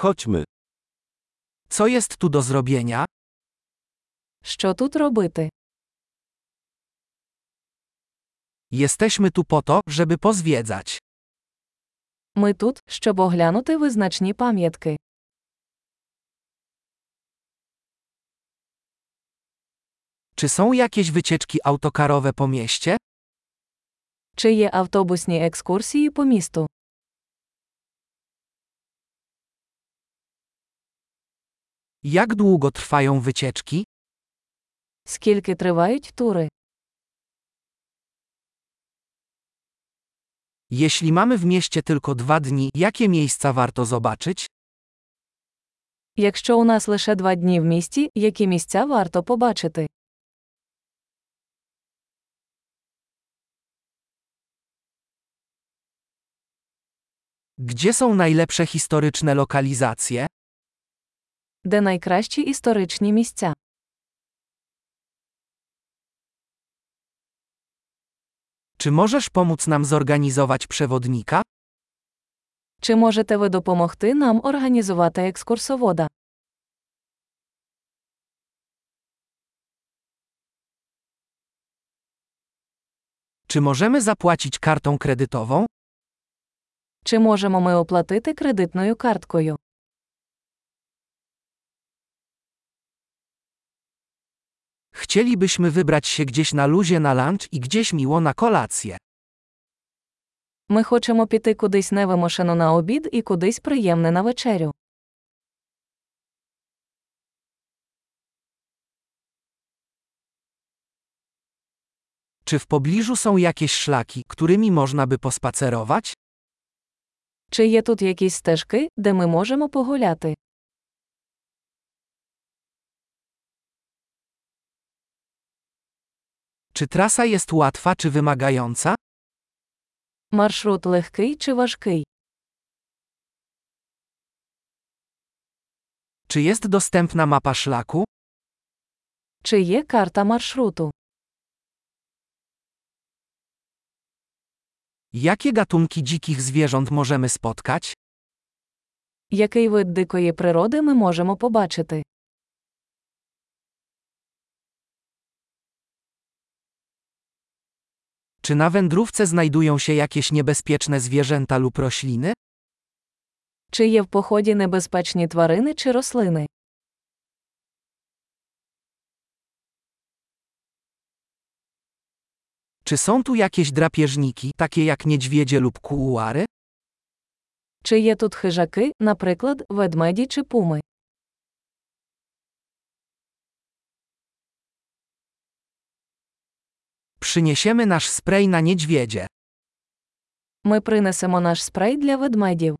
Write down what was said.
Chodźmy. Co jest tu do zrobienia? Що тут робити? Jesteśmy tu po to, żeby pozwiedzać. Ми тут, щоб оглянути визначні пам'ятки. Czy są jakieś wycieczki autokarowe po mieście? Чи є автобусні екскурсії по місту? Jak długo trwają wycieczki? Скільки тривають тури? Jeśli mamy w mieście tylko dwa dni, jakie miejsca warto zobaczyć? Якщо у нас лише два дні в місті, які місця варто побачити? Gdzie są najlepsze historyczne lokalizacje? Де найкращі історичні місця? Czy możesz pomóc nam zorganizować przewodnika? Чи можете ви допомогти нам організувати екскурсовода? Czy możemy zapłacić kartą kredytową? Чи можемо ми оплатити кредитною карткою? Chcielibyśmy wybrać się gdzieś na luzie na lunch i gdzieś miło na kolację. Ми хочемо піти кудись невимушено на обід і кудись приємне на вечерю. Czy w pobliżu są jakieś szlaki, którymi można by pospacerować? Чи є тут якісь стежки, де ми можемо погуляти? Czy trasa jest łatwa czy wymagająca? Маршрут легкий чи важкий? Czy jest dostępna mapa szlaku? Чи є карта маршруту? Jakie gatunki dzikich zwierząt możemy spotkać? Який вид дикої природи ми можемо побачити? Czy na wędrówce znajdują się jakieś niebezpieczne zwierzęta lub rośliny? Чи є в поході небезпечні тварини чи рослини? Czy są tu jakieś drapieżniki, takie jak niedźwiedzie lub kuuary? Чи є тут хижаки, наприклад, ведмеді чи пуми? Przyniesiemy nasz spray na niedźwiedzie. Ми принесемо наш спрей для ведмедів.